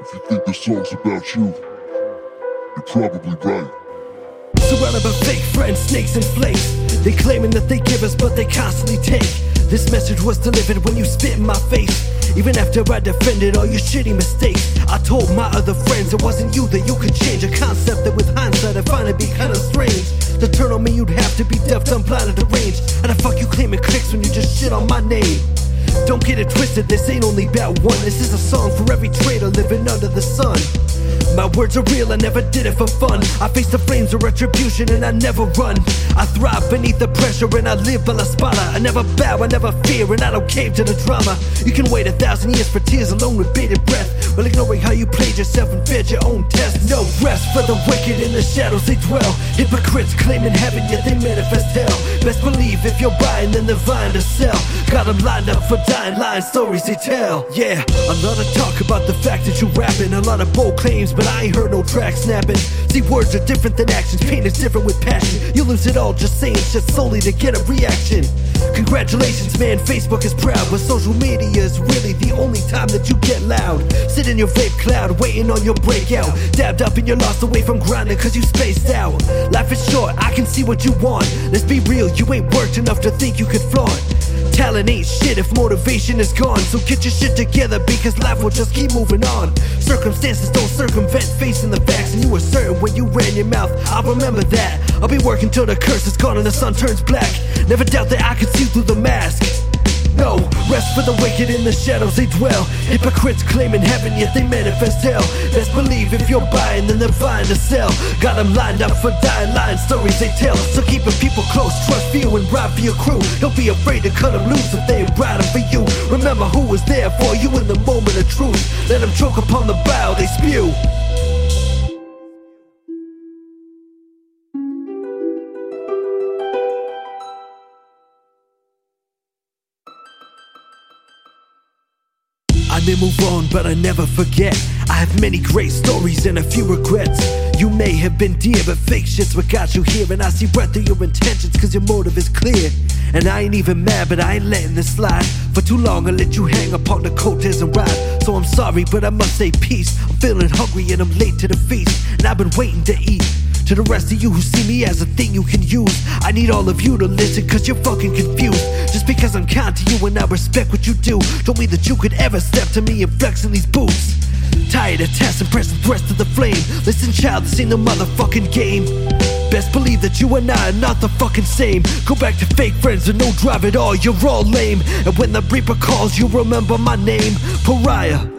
If you think this song's about you, you're probably right. Surrounded by fake friends, snakes and flakes. They claiming that they give us, but they constantly take. This message was delivered when you spit in my face. Even after I defended all your shitty mistakes, I told my other friends it wasn't you that you could change. A concept that with hindsight I find to be kinda strange. To turn on me, you'd have to be deaf, dumb, blind, and deranged. And the fuck you claiming clicks when you just shit on my name. Don't get it twisted, this ain't only about one. This is a song for every traitor living under the sun. My words are real, I never did it for fun. I face the flames of retribution and I never run. I thrive beneath the pressure and I live by la spada. I never bow, I never fear, and I don't cave to the drama. You can wait a thousand years for tears alone with bated breath. While ignoring how you played yourself and failed your own test. No rest for the wicked in the shadows they dwell. Hypocrites claiming heaven, yet they manifest hell. Best believe if you're buying, then they're vying to sell. Got them lined up for dying line stories they tell. Yeah, a lot of talk about the fact that you rapping, a lot of bold claims, but I ain't heard no track snapping. See, words are different than actions, pain is different with passion. You lose it all just saying shit solely to get a reaction. Congratulations, man, Facebook is proud, but social media is really the only time that you get loud. Sit in your vape cloud, waiting on your breakout. Dabbed up and you're lost away from grinding cause you spaced out. Life is short, I can see what you want. Let's be real, you ain't worked enough to think you could flaunt. Talent ain't shit if motivation is gone. So get your shit together because life will just keep moving on. Circumstances don't circumvent facing the facts, and you were certain when you ran your mouth. I'll remember that. I'll be working till the curse is gone and the sun turns black. Never doubt that I can see through the mask. No, rest for the wicked in the shadows they dwell. Hypocrites claiming heaven, yet they manifest hell. Best believe if you're buying, then they're vying to sell. Got them lined up for dying line stories they tell. So keeping people close, trust few and ride for your crew. Don't be afraid to cut them loose if they ain't riding for you. Remember who was there for you in the moment of truth. Let them choke upon the bile they spew. I may move on, but I never forget. I have many great stories and a few regrets. You may have been dear, but fake shit's what got you here. And I see right through your intentions, cause your motive is clear. And I ain't even mad, but I ain't letting this slide. For too long, I let you hang upon the coattails and ride. So I'm sorry, but I must say peace. I'm feeling hungry and I'm late to the feast. And I've been waiting to eat. To the rest of you who see me as a thing you can use, I need all of you to listen cause you're fucking confused. Just because I'm kind to you and I respect what you do, don't mean that you could ever step to me and flex in these boots. Tired of tests and pressing threats to the flame. Listen, child, this ain't no motherfucking game. Best believe that you and I are not the fucking same. Go back to fake friends and no drive at all, you're all lame. And when the Reaper calls, you remember my name, Pariah.